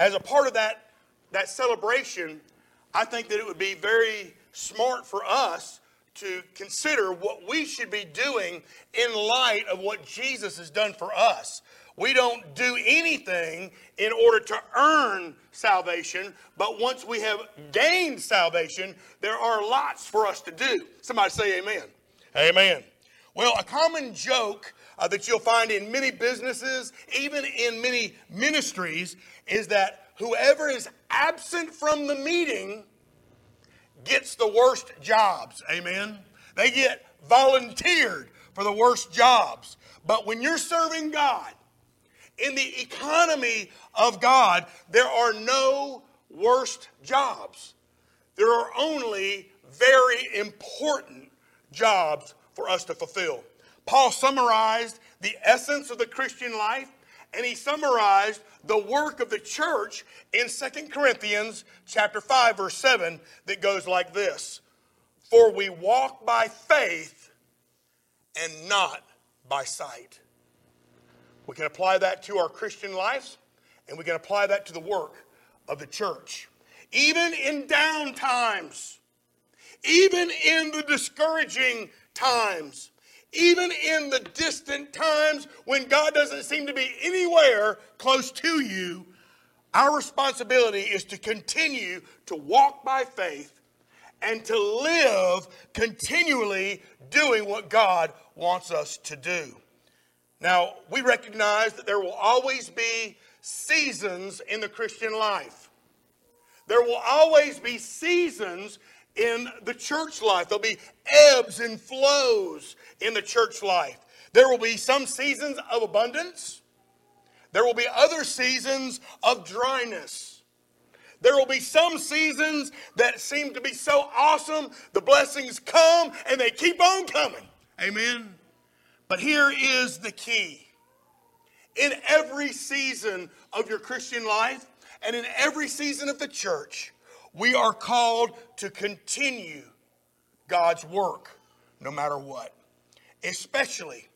as a part of that, that celebration, I think that it would be very smart for us to consider what we should be doing in light of what Jesus has done for us. We don't do anything in order to earn salvation, but once we have gained salvation, there are lots for us to do. Somebody say amen. Amen. Well, a common joke uh, that you'll find in many businesses, even in many ministries, is that whoever is absent from the meeting gets the worst jobs. Amen. They get volunteered for the worst jobs. But when you're serving God, in the economy of God, there are no worst jobs. There are only very important jobs for us to fulfill. Paul summarized the essence of the Christian life and he summarized the work of the church in 2 Corinthians chapter 5 verse 7 that goes like this. For we walk by faith and not by sight. We can apply that to our Christian lives and we can apply that to the work of the church. Even in down times, even in the discouraging times, even in the distant times when God doesn't seem to be anywhere close to you, our responsibility is to continue to walk by faith and to live continually doing what God wants us to do. Now, we recognize that there will always be seasons in the Christian life. There will always be seasons in the church life. There'll be ebbs and flows in the church life. There will be some seasons of abundance. There will be other seasons of dryness. There will be some seasons that seem to be so awesome, the blessings come and they keep on coming. Amen. But here is the key. In every season of your Christian life and in every season of the church, we are called to continue God's work no matter what, especially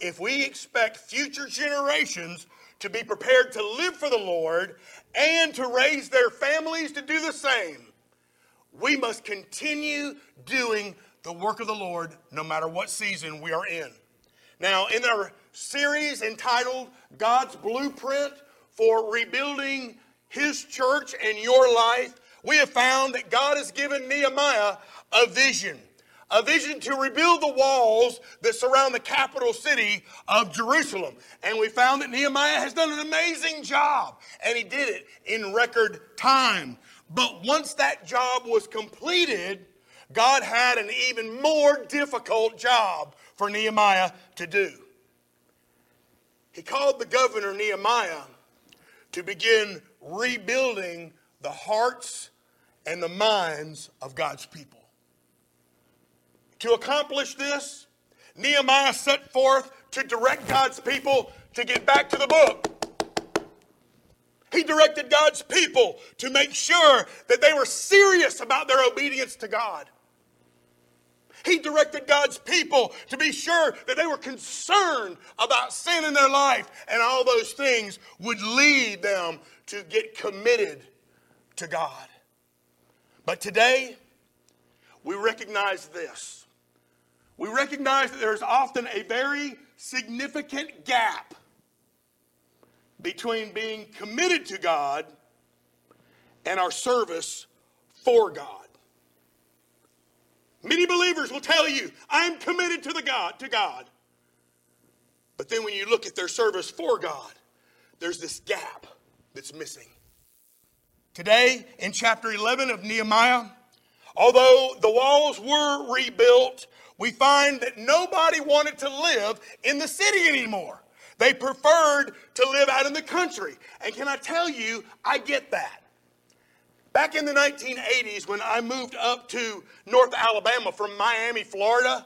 if we expect future generations to be prepared to live for the Lord and to raise their families to do the same. We must continue doing the work of the Lord no matter what season we are in. Now, in our series entitled God's Blueprint for Rebuilding His Church and Your Life, we have found that God has given Nehemiah a vision. A vision to rebuild the walls that surround the capital city of Jerusalem. And we found that Nehemiah has done an amazing job, and he did it in record time. But once that job was completed, God had an even more difficult job for Nehemiah to do. He called the governor Nehemiah to begin rebuilding the hearts and the minds of God's people. To accomplish this, Nehemiah set forth to direct God's people to get back to the book. He directed God's people to make sure that they were serious about their obedience to God. He directed God's people to be sure that they were concerned about sin in their life, and all those things would lead them to get committed to God. But today, we recognize this. We recognize that there's often a very significant gap between being committed to God and our service for God. Many believers will tell you, I'm committed to the God, to God. But then when you look at their service for God, there's this gap that's missing. Today, in chapter 11 of Nehemiah, although the walls were rebuilt, we find that nobody wanted to live in the city anymore. They preferred to live out in the country. And can I tell you, I get that. Back in the 1980s, when I moved up to North Alabama from Miami, Florida,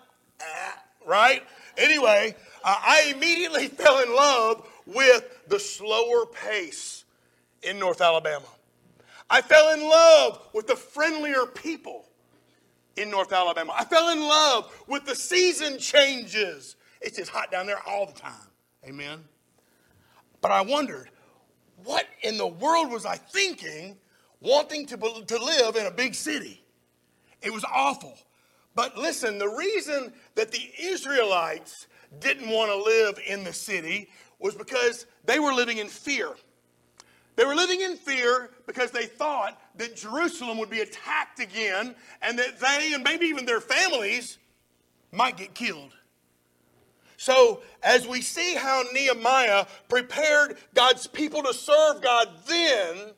right? Anyway, uh, I immediately fell in love with the slower pace in North Alabama. I fell in love with the friendlier people in North Alabama. I fell in love with the season changes. It's just hot down there all the time. Amen. But I wondered, what in the world was I thinking wanting to, to live in a big city? It was awful. But listen, the reason that the Israelites didn't want to live in the city was because they were living in fear. They were living in fear because they thought that Jerusalem would be attacked again and that they and maybe even their families might get killed. So, as we see how Nehemiah prepared God's people to serve God then,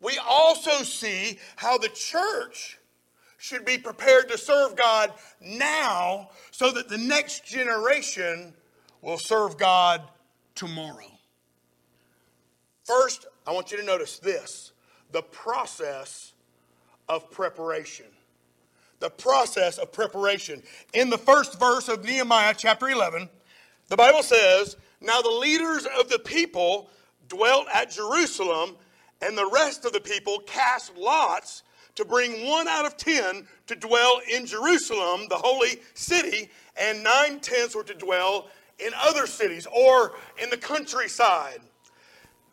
we also see how the church should be prepared to serve God now so that the next generation will serve God tomorrow. First, I want you to notice this the process of preparation. The process of preparation. In the first verse of Nehemiah chapter 11, the Bible says, Now the leaders of the people dwelt at Jerusalem, and the rest of the people cast lots to bring one out of ten to dwell in Jerusalem, the holy city, and nine tenths were to dwell in other cities or in the countryside.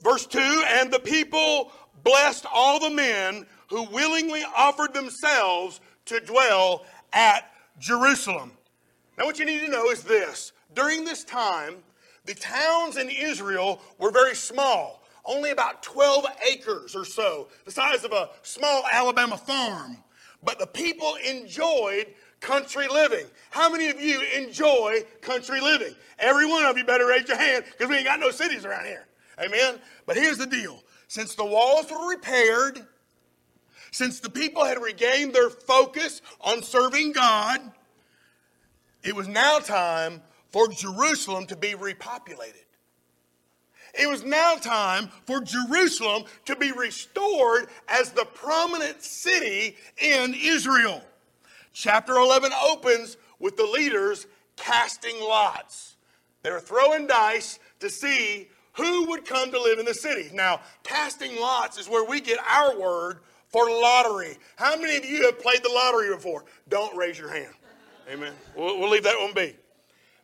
Verse 2 And the people blessed all the men who willingly offered themselves to dwell at Jerusalem. Now, what you need to know is this during this time, the towns in Israel were very small only about 12 acres or so, the size of a small Alabama farm. But the people enjoyed country living. How many of you enjoy country living? Every one of you better raise your hand because we ain't got no cities around here. Amen? But here's the deal since the walls were repaired, since the people had regained their focus on serving God, it was now time for Jerusalem to be repopulated. It was now time for Jerusalem to be restored as the prominent city in Israel. Chapter 11 opens with the leaders casting lots. They're throwing dice to see who would come to live in the city. Now, casting lots is where we get our word for lottery. How many of you have played the lottery before? Don't raise your hand. Amen. We'll, we'll leave that one be.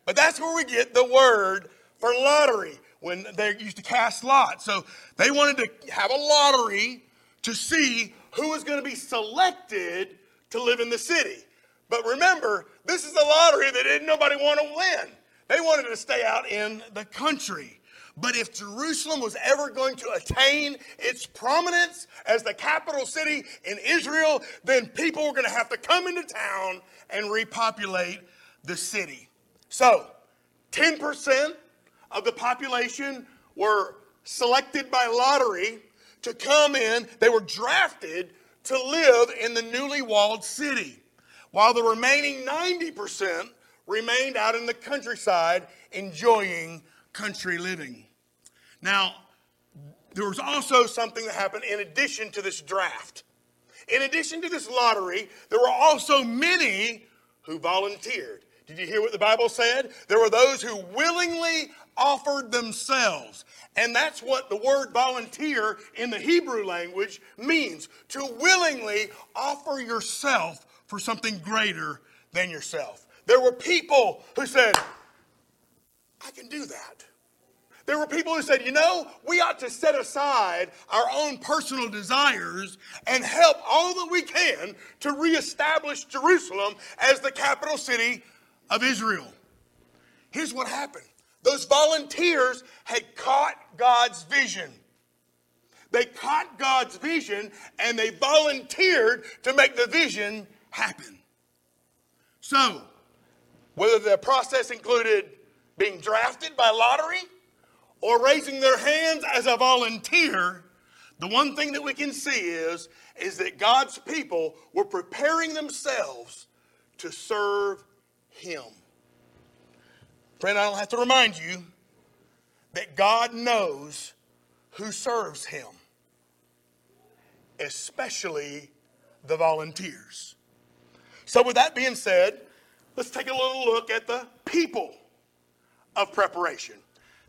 But that's where we get the word for lottery when they used to cast lots. So they wanted to have a lottery to see who was going to be selected to live in the city. But remember, this is a lottery that didn't nobody want to win. They wanted to stay out in the country. But if Jerusalem was ever going to attain its prominence as the capital city in Israel, then people were going to have to come into town and repopulate the city. So, 10% of the population were selected by lottery to come in. They were drafted to live in the newly walled city, while the remaining 90% remained out in the countryside enjoying country living. Now, there was also something that happened in addition to this draft. In addition to this lottery, there were also many who volunteered. Did you hear what the Bible said? There were those who willingly offered themselves. And that's what the word volunteer in the Hebrew language means to willingly offer yourself for something greater than yourself. There were people who said, I can do that. There were people who said, you know, we ought to set aside our own personal desires and help all that we can to reestablish Jerusalem as the capital city of Israel. Here's what happened those volunteers had caught God's vision. They caught God's vision and they volunteered to make the vision happen. So, whether the process included being drafted by lottery or raising their hands as a volunteer, the one thing that we can see is, is that God's people were preparing themselves to serve Him. Friend, I don't have to remind you that God knows who serves Him, especially the volunteers. So, with that being said, let's take a little look at the people of preparation.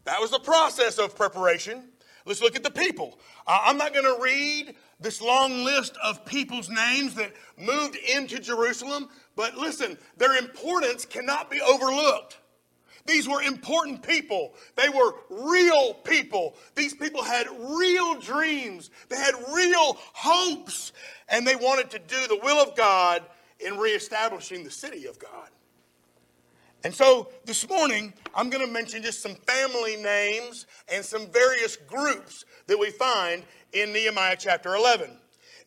That was the process of preparation. Let's look at the people. Uh, I'm not going to read this long list of people's names that moved into Jerusalem, but listen, their importance cannot be overlooked. These were important people. They were real people. These people had real dreams. They had real hopes. And they wanted to do the will of God in reestablishing the city of God. And so this morning, I'm going to mention just some family names and some various groups that we find in Nehemiah chapter 11.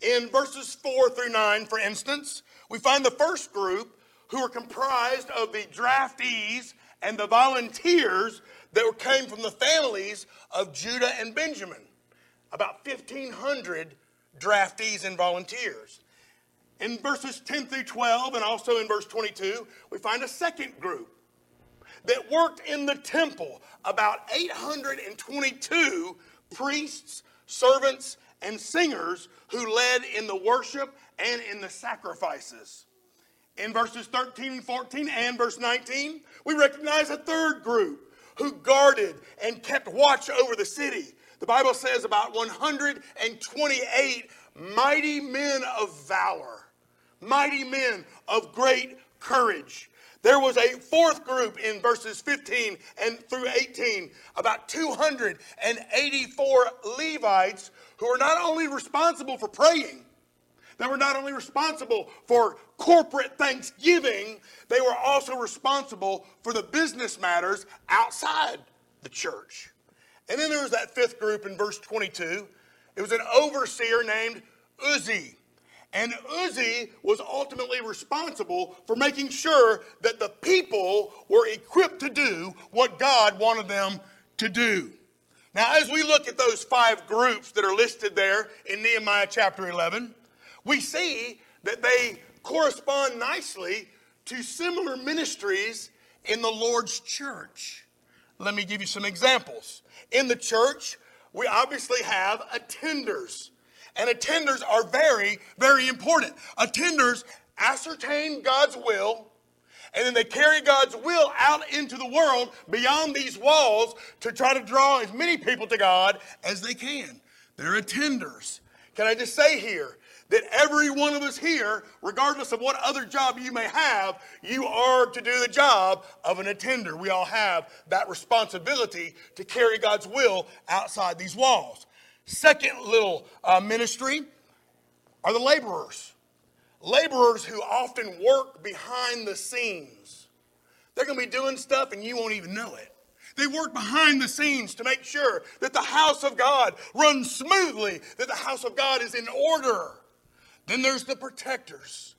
In verses 4 through 9, for instance, we find the first group who are comprised of the draftees and the volunteers that came from the families of Judah and Benjamin. About 1,500 draftees and volunteers. In verses 10 through 12, and also in verse 22, we find a second group that worked in the temple. About 822 priests, servants, and singers who led in the worship and in the sacrifices. In verses 13 and 14 and verse 19, we recognize a third group who guarded and kept watch over the city. The Bible says about 128 mighty men of valor, mighty men of great courage. There was a fourth group in verses 15 and through 18, about 284 Levites who were not only responsible for praying, they were not only responsible for corporate thanksgiving, they were also responsible for the business matters outside the church. And then there was that fifth group in verse 22. It was an overseer named Uzzi. And Uzzi was ultimately responsible for making sure that the people were equipped to do what God wanted them to do. Now, as we look at those five groups that are listed there in Nehemiah chapter 11, we see that they correspond nicely to similar ministries in the Lord's church. Let me give you some examples. In the church, we obviously have attenders. And attenders are very, very important. Attenders ascertain God's will, and then they carry God's will out into the world beyond these walls to try to draw as many people to God as they can. They're attenders. Can I just say here that every one of us here, regardless of what other job you may have, you are to do the job of an attender. We all have that responsibility to carry God's will outside these walls. Second little uh, ministry are the laborers. Laborers who often work behind the scenes. They're going to be doing stuff and you won't even know it. They work behind the scenes to make sure that the house of God runs smoothly, that the house of God is in order. Then there's the protectors.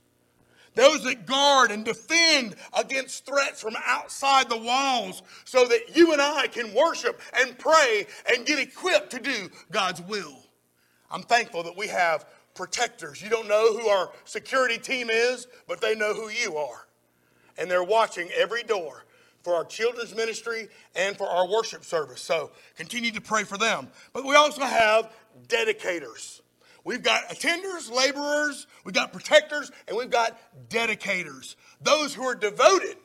Those that guard and defend against threats from outside the walls so that you and I can worship and pray and get equipped to do God's will. I'm thankful that we have protectors. You don't know who our security team is, but they know who you are. And they're watching every door for our children's ministry and for our worship service. So continue to pray for them. But we also have dedicators. We've got attenders, laborers, we've got protectors, and we've got dedicators. Those who are devoted.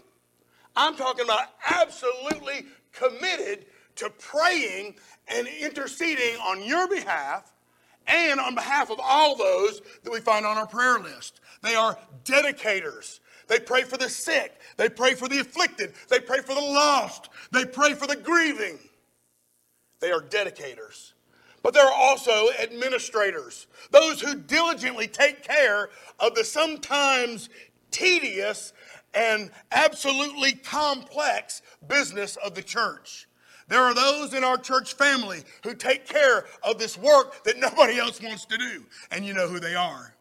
I'm talking about absolutely committed to praying and interceding on your behalf and on behalf of all those that we find on our prayer list. They are dedicators. They pray for the sick. They pray for the afflicted. They pray for the lost. They pray for the grieving. They are dedicators. But there are also administrators, those who diligently take care of the sometimes tedious and absolutely complex business of the church. There are those in our church family who take care of this work that nobody else wants to do, and you know who they are.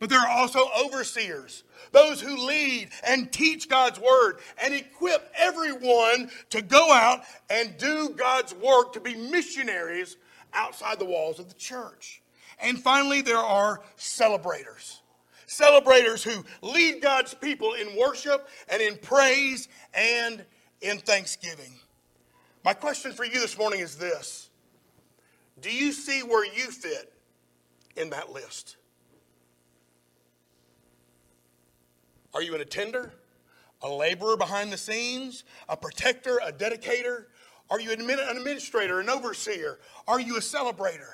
But there are also overseers, those who lead and teach God's word and equip everyone to go out and do God's work to be missionaries outside the walls of the church. And finally, there are celebrators. Celebrators who lead God's people in worship and in praise and in thanksgiving. My question for you this morning is this Do you see where you fit in that list? Are you an attender, a laborer behind the scenes, a protector, a dedicator? Are you an administrator, an overseer? Are you a celebrator?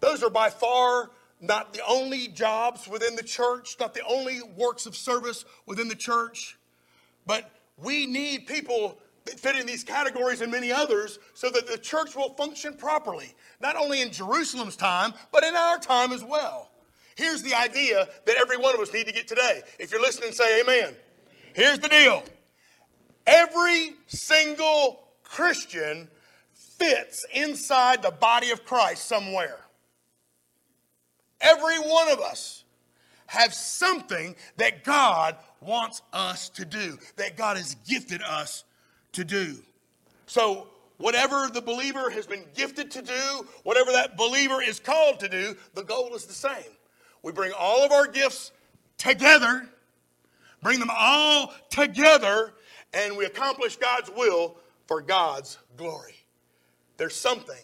Those are by far not the only jobs within the church, not the only works of service within the church, but we need people that fit in these categories and many others so that the church will function properly, not only in Jerusalem's time, but in our time as well. Here's the idea that every one of us need to get today. If you're listening, say amen. Here's the deal every single Christian fits inside the body of Christ somewhere. Every one of us have something that God wants us to do, that God has gifted us to do. So, whatever the believer has been gifted to do, whatever that believer is called to do, the goal is the same. We bring all of our gifts together, bring them all together, and we accomplish God's will for God's glory. There's something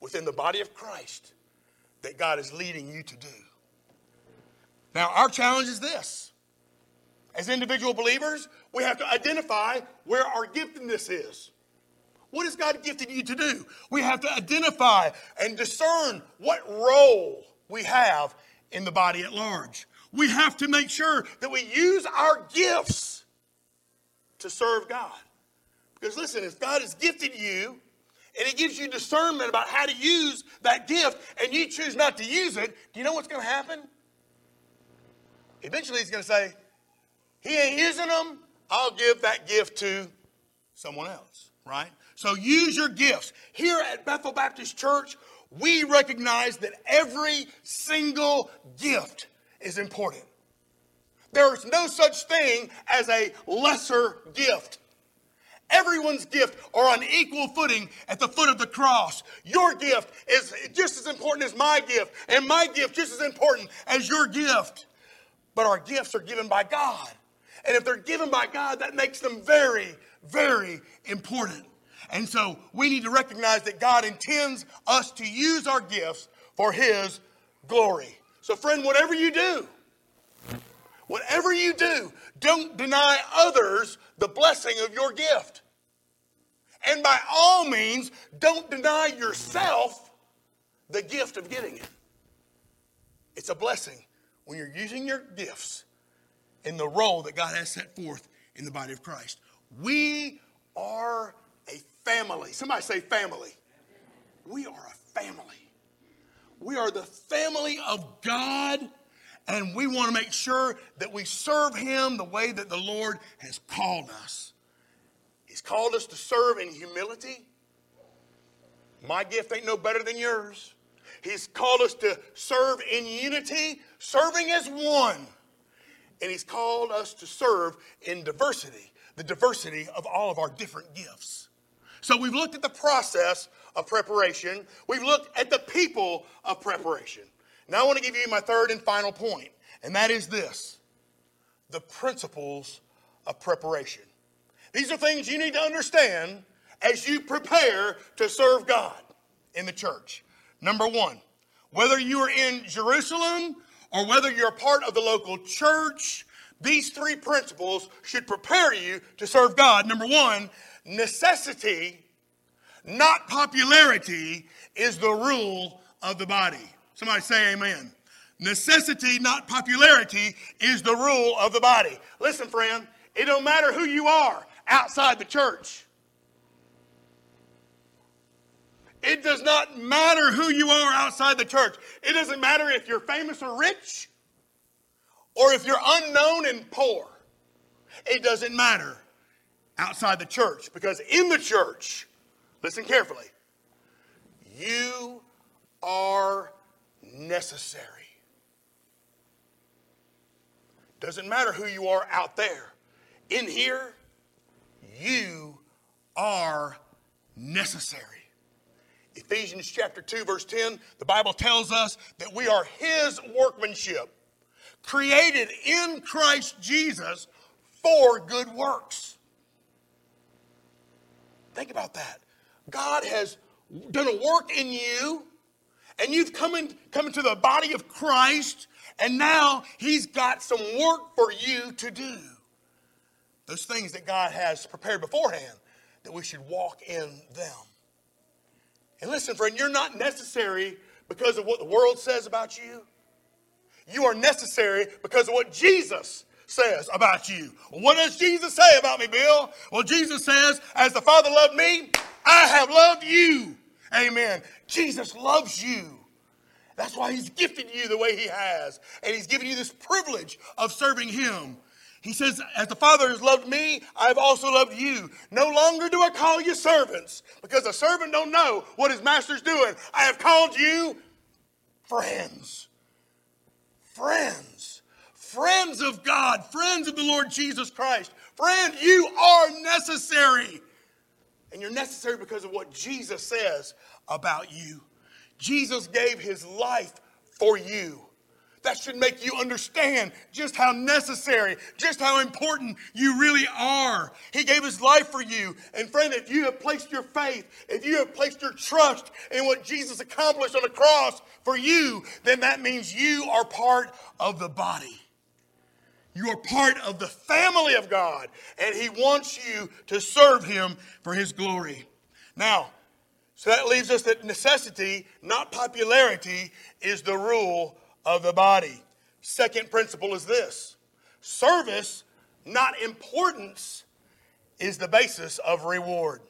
within the body of Christ that God is leading you to do. Now, our challenge is this. As individual believers, we have to identify where our giftedness is. What has God gifted you to do? We have to identify and discern what role we have in the body at large. We have to make sure that we use our gifts to serve God. Because listen, if God has gifted you and He gives you discernment about how to use that gift and you choose not to use it, do you know what's going to happen? Eventually, He's going to say, He ain't using them. I'll give that gift to someone else, right? So use your gifts. Here at Bethel Baptist Church, we recognize that every single gift is important. There is no such thing as a lesser gift. Everyone's gift are on equal footing at the foot of the cross. Your gift is just as important as my gift, and my gift just as important as your gift. But our gifts are given by God. And if they're given by God, that makes them very, very important. And so we need to recognize that God intends us to use our gifts for His glory. So, friend, whatever you do, whatever you do, don't deny others the blessing of your gift. And by all means, don't deny yourself the gift of getting it. It's a blessing when you're using your gifts in the role that God has set forth in the body of Christ. We are a family. Somebody say family. We are a family. We are the family of God, and we want to make sure that we serve Him the way that the Lord has called us. He's called us to serve in humility. My gift ain't no better than yours. He's called us to serve in unity, serving as one. And He's called us to serve in diversity, the diversity of all of our different gifts. So we've looked at the process of preparation, we've looked at the people of preparation. Now I want to give you my third and final point, and that is this the principles of preparation. These are things you need to understand as you prepare to serve God in the church. Number one, whether you are in Jerusalem or whether you're part of the local church, these three principles should prepare you to serve God. Number one, necessity, not popularity, is the rule of the body. Somebody say amen. Necessity, not popularity, is the rule of the body. Listen, friend, it don't matter who you are outside the church. It does not matter who you are outside the church. It doesn't matter if you're famous or rich or if you're unknown and poor. It doesn't matter outside the church because in the church, listen carefully, you are necessary. Doesn't matter who you are out there. In here, you are necessary. Ephesians chapter 2, verse 10, the Bible tells us that we are His workmanship, created in Christ Jesus for good works. Think about that. God has done a work in you, and you've come, in, come into the body of Christ, and now He's got some work for you to do. Those things that God has prepared beforehand, that we should walk in them. And listen, friend, you're not necessary because of what the world says about you. You are necessary because of what Jesus says about you. What does Jesus say about me, Bill? Well, Jesus says, As the Father loved me, I have loved you. Amen. Jesus loves you. That's why He's gifted you the way He has. And He's given you this privilege of serving Him. He says, As the Father has loved me, I have also loved you. No longer do I call you servants, because a servant don't know what his master's doing. I have called you friends. Friends. Friends of God, friends of the Lord Jesus Christ. Friend, you are necessary. And you're necessary because of what Jesus says about you. Jesus gave his life for you. That should make you understand just how necessary, just how important you really are. He gave his life for you. And friend, if you have placed your faith, if you have placed your trust in what Jesus accomplished on the cross for you, then that means you are part of the body. You are part of the family of God, and He wants you to serve Him for His glory. Now, so that leaves us that necessity, not popularity, is the rule of the body. Second principle is this service, not importance, is the basis of reward.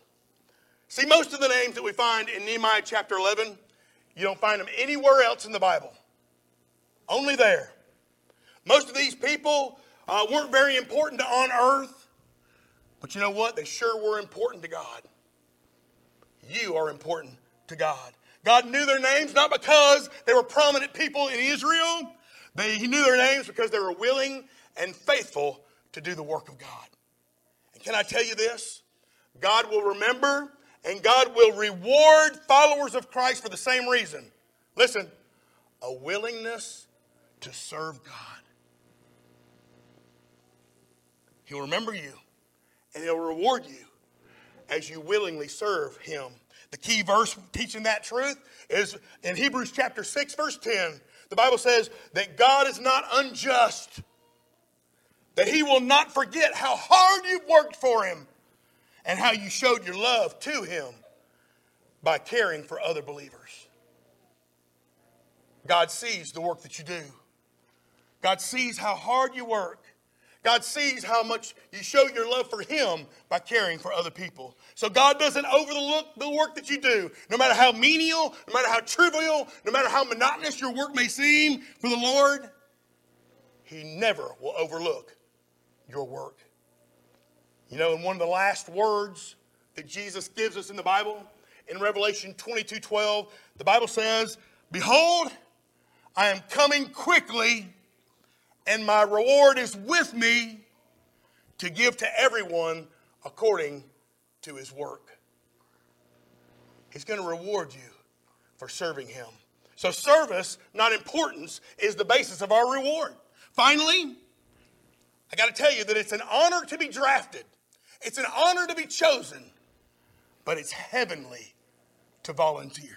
See, most of the names that we find in Nehemiah chapter 11, you don't find them anywhere else in the Bible. Only there. Most of these people uh, weren't very important on earth, but you know what? They sure were important to God. You are important to God. God knew their names not because they were prominent people in Israel. They, he knew their names because they were willing and faithful to do the work of God. And can I tell you this? God will remember and God will reward followers of Christ for the same reason. Listen, a willingness to serve God. He'll remember you and he'll reward you as you willingly serve him the key verse teaching that truth is in Hebrews chapter 6, verse 10. The Bible says that God is not unjust, that He will not forget how hard you've worked for Him and how you showed your love to Him by caring for other believers. God sees the work that you do, God sees how hard you work. God sees how much you show your love for Him by caring for other people. So God doesn't overlook the work that you do, no matter how menial, no matter how trivial, no matter how monotonous your work may seem for the Lord. He never will overlook your work. You know, in one of the last words that Jesus gives us in the Bible, in Revelation 22 12, the Bible says, Behold, I am coming quickly and my reward is with me to give to everyone according to his work. He's going to reward you for serving him. So, service, not importance, is the basis of our reward. Finally, I got to tell you that it's an honor to be drafted, it's an honor to be chosen, but it's heavenly to volunteer.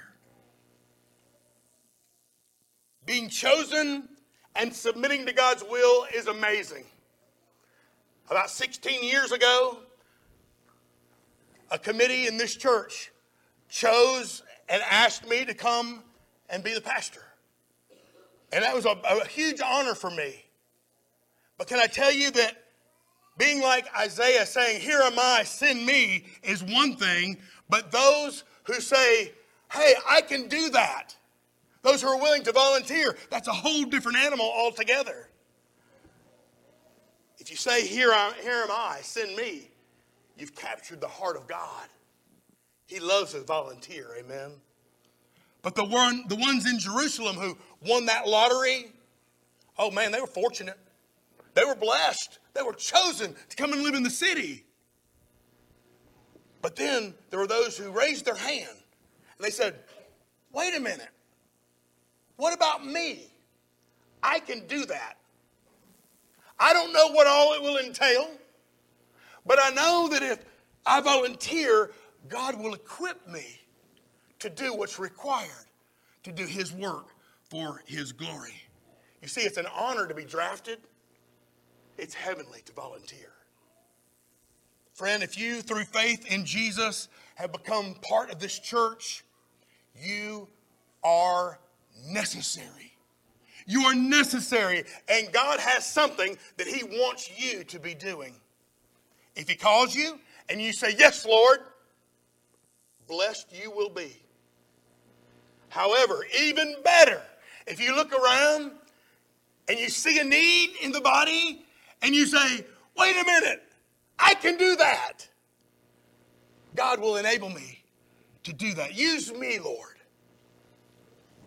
Being chosen and submitting to God's will is amazing. About 16 years ago, a committee in this church chose and asked me to come and be the pastor. And that was a, a, huge honor for me. But can I tell you that being like Isaiah saying, Here am I, send me, is one thing, but those who say, Hey, I can do that, those who are willing to volunteer, that's a whole different animal altogether. If you say, Here, I, here am I, send me, you've captured the heart of God. He loves a volunteer, amen. But the, one, the ones in Jerusalem who won that lottery, oh man, they were fortunate. They were blessed. They were chosen to come and live in the city. But then there were those who raised their hand and they said, wait a minute. What about me? I can do that. I don't know what all it will entail, but I know that if I volunteer, God will equip me to do what's required to do His work for His glory. You see, it's an honor to be drafted, it's heavenly to volunteer. Friend, if you, through faith in Jesus, have become part of this church, you are necessary. You are necessary, and God has something that He wants you to be doing. If He calls you and you say, Yes, Lord, blessed you will be. However, even better, if you look around and you see a need in the body and you say, Wait a minute, I can do that. God will enable me to do that. Use me, Lord.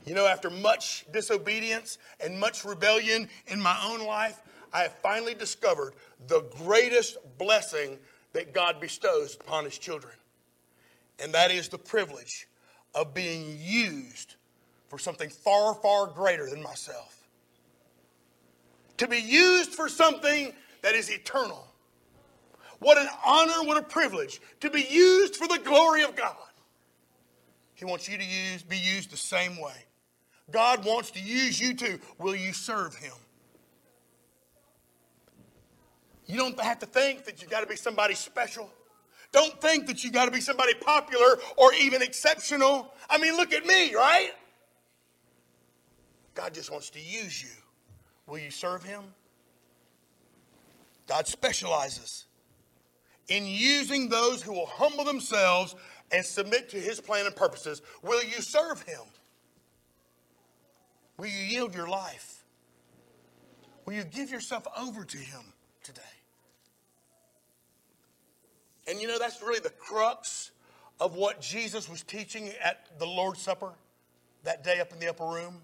You know, after much disobedience and much rebellion in my own life, I have finally discovered the greatest blessing that God bestows upon his children. And that is the privilege of being used for something far, far greater than myself. To be used for something that is eternal. What an honor, what a privilege to be used for the glory of God. He wants you to use, be used the same way. God wants to use you too. Will you serve Him? You don't have to think that you got to be somebody special. Don't think that you got to be somebody popular or even exceptional. I mean, look at me, right? God just wants to use you. Will you serve Him? God specializes in using those who will humble themselves and submit to His plan and purposes. Will you serve Him? Will you yield your life? Will you give yourself over to Him today? And you know, that's really the crux of what Jesus was teaching at the Lord's Supper that day up in the upper room.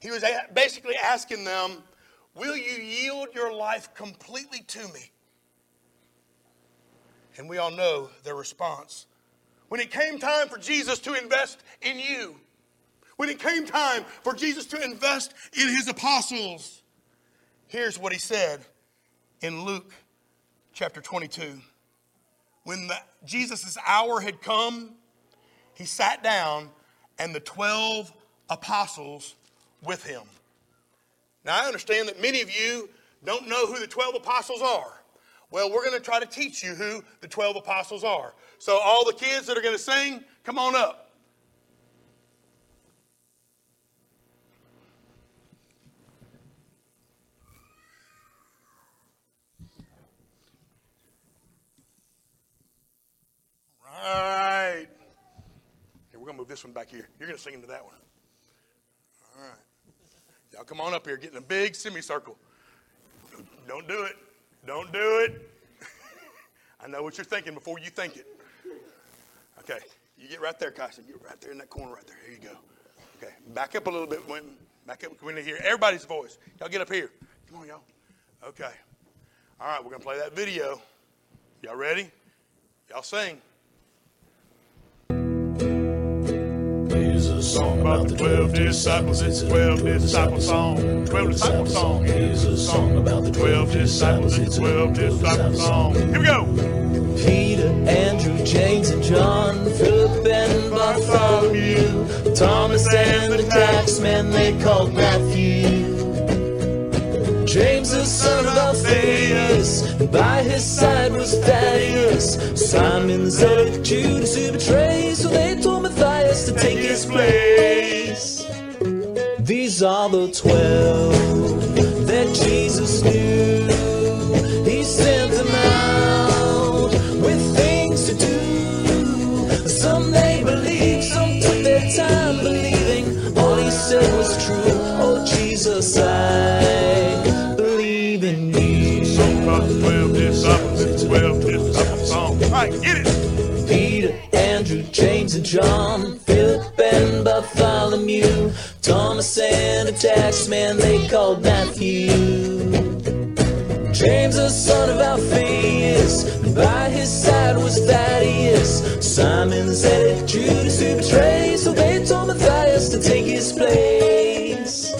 He was basically asking them, Will you yield your life completely to me? And we all know their response. When it came time for Jesus to invest in you, when it came time for Jesus to invest in his apostles, here's what he said in Luke chapter 22. When Jesus' hour had come, he sat down and the 12 apostles with him. Now, I understand that many of you don't know who the 12 apostles are. Well, we're going to try to teach you who the 12 apostles are. So, all the kids that are going to sing, come on up. All right. Here, we're going to move this one back here. You're going to sing into that one. All right. Y'all come on up here, get in a big semicircle. Don't do it. Don't do it. I know what you're thinking before you think it. Okay. You get right there, Kasha. Get right there in that corner right there. Here you go. Okay. Back up a little bit, Winton. Back up. We need to hear everybody's voice. Y'all get up here. Come on, y'all. Okay. All right, we're going to play that video. Y'all ready? Y'all sing. About the twelve disciples. It's a twelve disciple song. Twelve disciple song. Here's a song about the twelve disciples. It's a twelve disciple song. Here we go. Peter, Andrew, James, and John, Philip and Bartholomew, Thomas and the taxman they called Matthew. James, the son of Alphaeus, and by his side was Thaddeus. Simon, Zealot, Judas, who betrayed, so they to take his place. These are the twelve that Jesus knew. He sent them out with things to do. Some they believed, some took their time believing. All he said was true. Oh, Jesus, I believe in you. About twelve disciples. Twelve disciple song. All right, get it. Andrew, James, and John, Philip and Bartholomew, Thomas and the taxman they called Matthew. James, the son of Alphaeus, by his side was Thaddeus. Simon said Zealot, Judas who betrayed, so they told Matthias to take his place.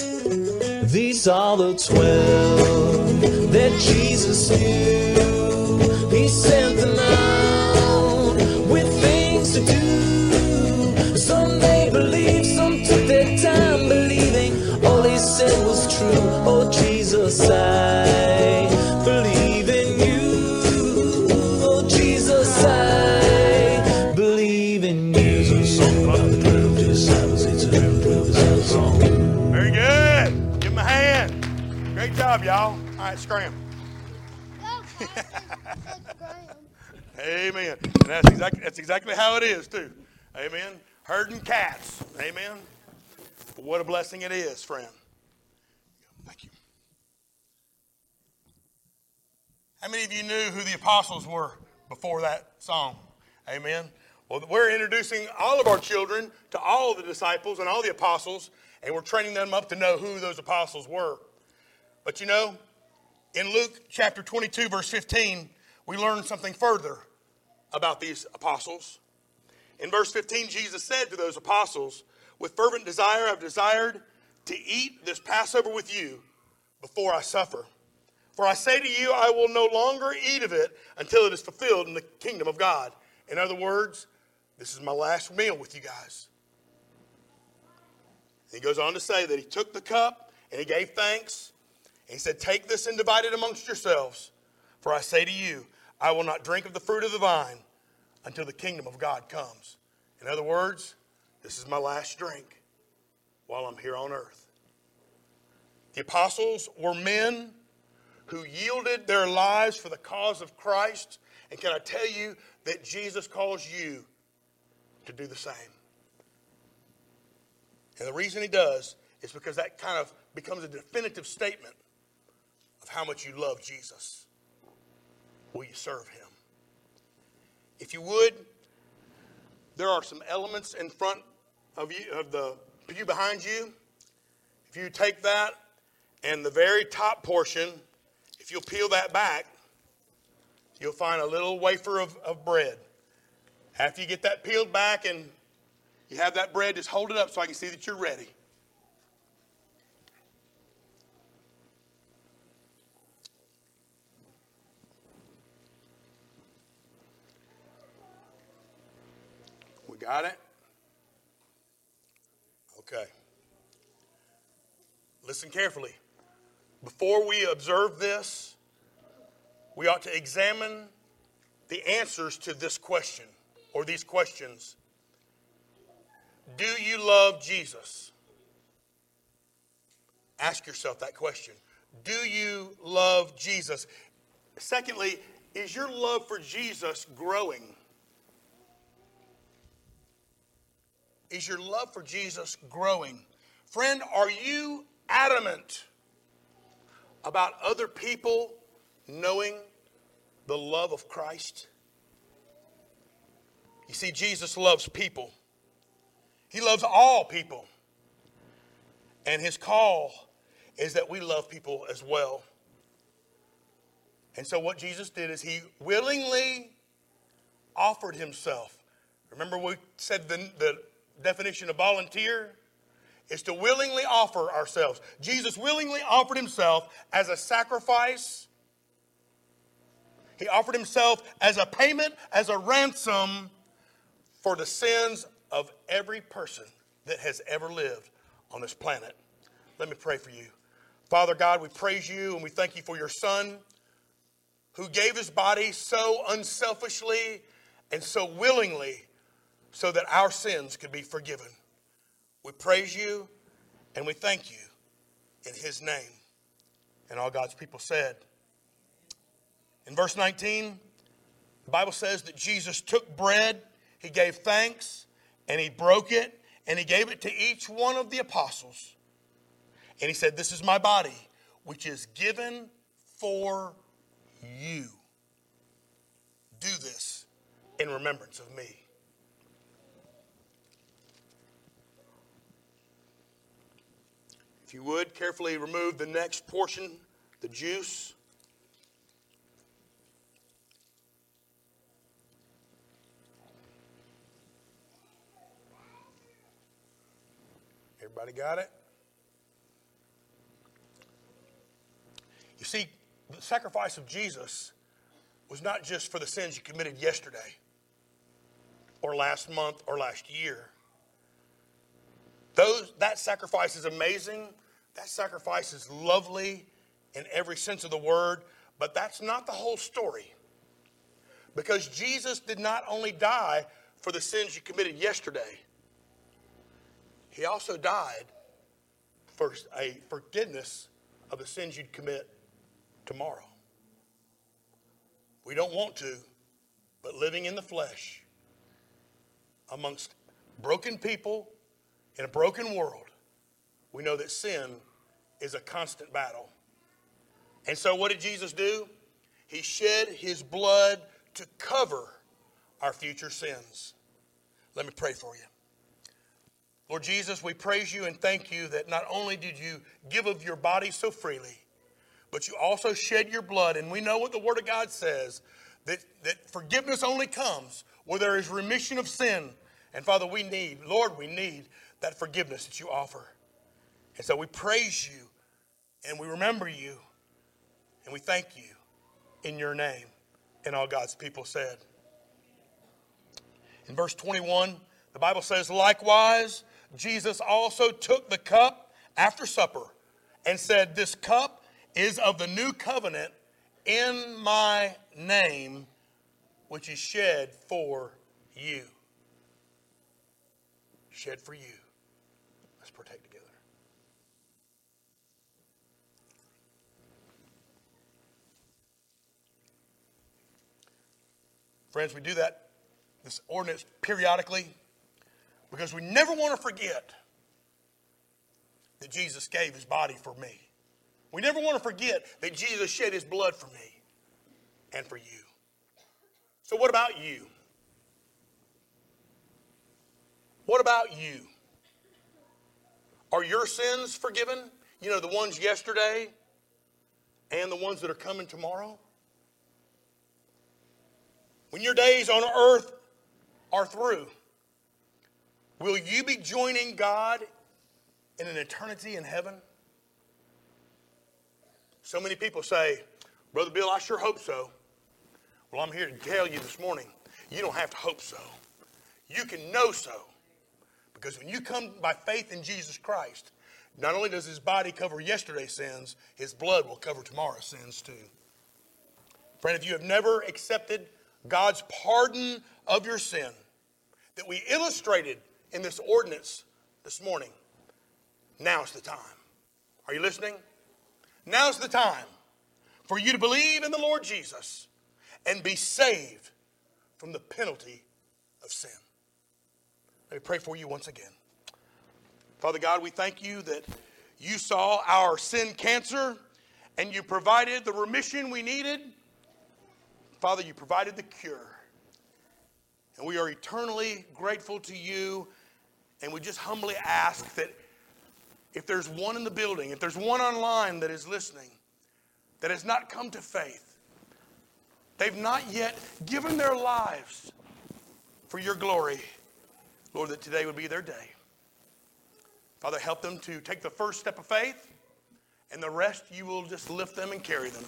These are the twelve that Jesus knew. He sent y'all. All right, scram. Amen. And that's exactly, that's exactly how it is, too. Amen. Herding cats. Amen. What a blessing it is, friend. Thank you. How many of you knew who the apostles were before that song? Amen. Well, we're introducing all of our children to all the disciples and all the apostles, and we're training them up to know who those apostles were. But you know, in Luke chapter 22, verse 15, we learn something further about these apostles. In verse 15, Jesus said to those apostles, With fervent desire I've desired to eat this Passover with you before I suffer. For I say to you, I will no longer eat of it until it is fulfilled in the kingdom of God. In other words, this is my last meal with you guys. He goes on to say that he took the cup and he gave thanks. And he said, Take this and divide it amongst yourselves. For I say to you, I will not drink of the fruit of the vine until the kingdom of God comes. In other words, this is my last drink while I'm here on earth. The apostles were men who yielded their lives for the cause of Christ. And can I tell you that Jesus calls you to do the same? And the reason he does is because that kind of becomes a definitive statement of how much you love Jesus. Will you serve him? If you would, there are some elements in front of you of the pew behind you. If you take that and the very top portion, if you'll peel that back, you'll find a little wafer of, of bread. After you get that peeled back and you have that bread, just hold it up so I can see that you're ready. We got it? Okay. Listen carefully. Before we observe this, we ought to examine the answers to this question or these questions. Do you love Jesus? Ask yourself that question. Do you love Jesus? Secondly, is your love for Jesus growing? Is your love for Jesus growing? Friend, are you adamant about other people knowing the love of Christ? You see, Jesus loves people, He loves all people. And His call is that we love people as well. And so, what Jesus did is He willingly offered Himself. Remember, we said the, the definition of volunteer? Is to willingly offer ourselves. Jesus willingly offered himself as a sacrifice. He offered himself as a payment, as a ransom for the sins of every person that has ever lived on this planet. Let me pray for you. Father God, we praise you and we thank you for your Son who gave his body so unselfishly and so willingly so that our sins could be forgiven. We praise you and we thank you in his name. And all God's people said. In verse 19, the Bible says that Jesus took bread, he gave thanks, and he broke it, and he gave it to each one of the apostles. And he said, This is my body, which is given for you. Do this in remembrance of me. If you would, carefully remove the next portion, the juice. Everybody got it? You see, the sacrifice of Jesus was not just for the sins you committed yesterday or last month or last year. Those, that sacrifice is amazing. That sacrifice is lovely in every sense of the word, but that's not the whole story. Because Jesus did not only die for the sins you committed yesterday, he also died for a forgiveness of the sins you'd commit tomorrow. We don't want to, but living in the flesh amongst broken people in a broken world, we know that sin is a constant battle. And so, what did Jesus do? He shed his blood to cover our future sins. Let me pray for you. Lord Jesus, we praise you and thank you that not only did you give of your body so freely, but you also shed your blood. And we know what the Word of God says that, that forgiveness only comes where there is remission of sin. And Father, we need, Lord, we need that forgiveness that you offer. And so we praise you and we remember you and we thank you in your name. And all God's people said. In verse 21, the Bible says, Likewise, Jesus also took the cup after supper and said, This cup is of the new covenant in my name, which is shed for you. Shed for you. Let's partake together. Friends, we do that, this ordinance periodically because we never want to forget that Jesus gave his body for me. We never want to forget that Jesus shed his blood for me and for you. So, what about you? What about you? Are your sins forgiven? You know, the ones yesterday and the ones that are coming tomorrow? When your days on earth are through, Will you be joining God in an eternity in heaven? So many people say, Brother Bill, I sure hope so. Well, I'm here to tell you this morning, you don't have to hope so. You can know so. Because when you come by faith in Jesus Christ, not only does his body cover yesterday's sins, his blood will cover tomorrow's sins too. Friend, if you have never accepted God's pardon of your sin that we illustrated in this ordinance this morning, now's the time. Are you listening? Now's the time for you to believe in the Lord Jesus and be saved from the penalty of sin. Let me pray for you once again. Father God, we thank you that you saw our sin cancer and you provided the remission we needed. Father, you provided the cure. And we are eternally grateful to you and we just humbly ask that if there's one in the building, if there's one online that is listening, that has not come to faith, they've not yet given their lives for your glory, Lord, that today would be their day. Father, help them to take the first step of faith, and the rest you will just lift them and carry them.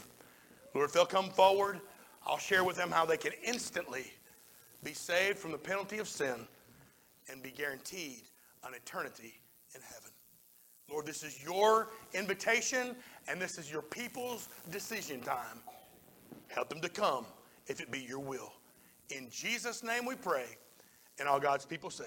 Lord, if they'll come forward, I'll share with them how they can instantly be saved from the penalty of sin and be guaranteed an eternity in heaven. Lord, this is your invitation and this is your people's decision time. Help them to come if it be your will. In Jesus' name we pray. And all God's people said,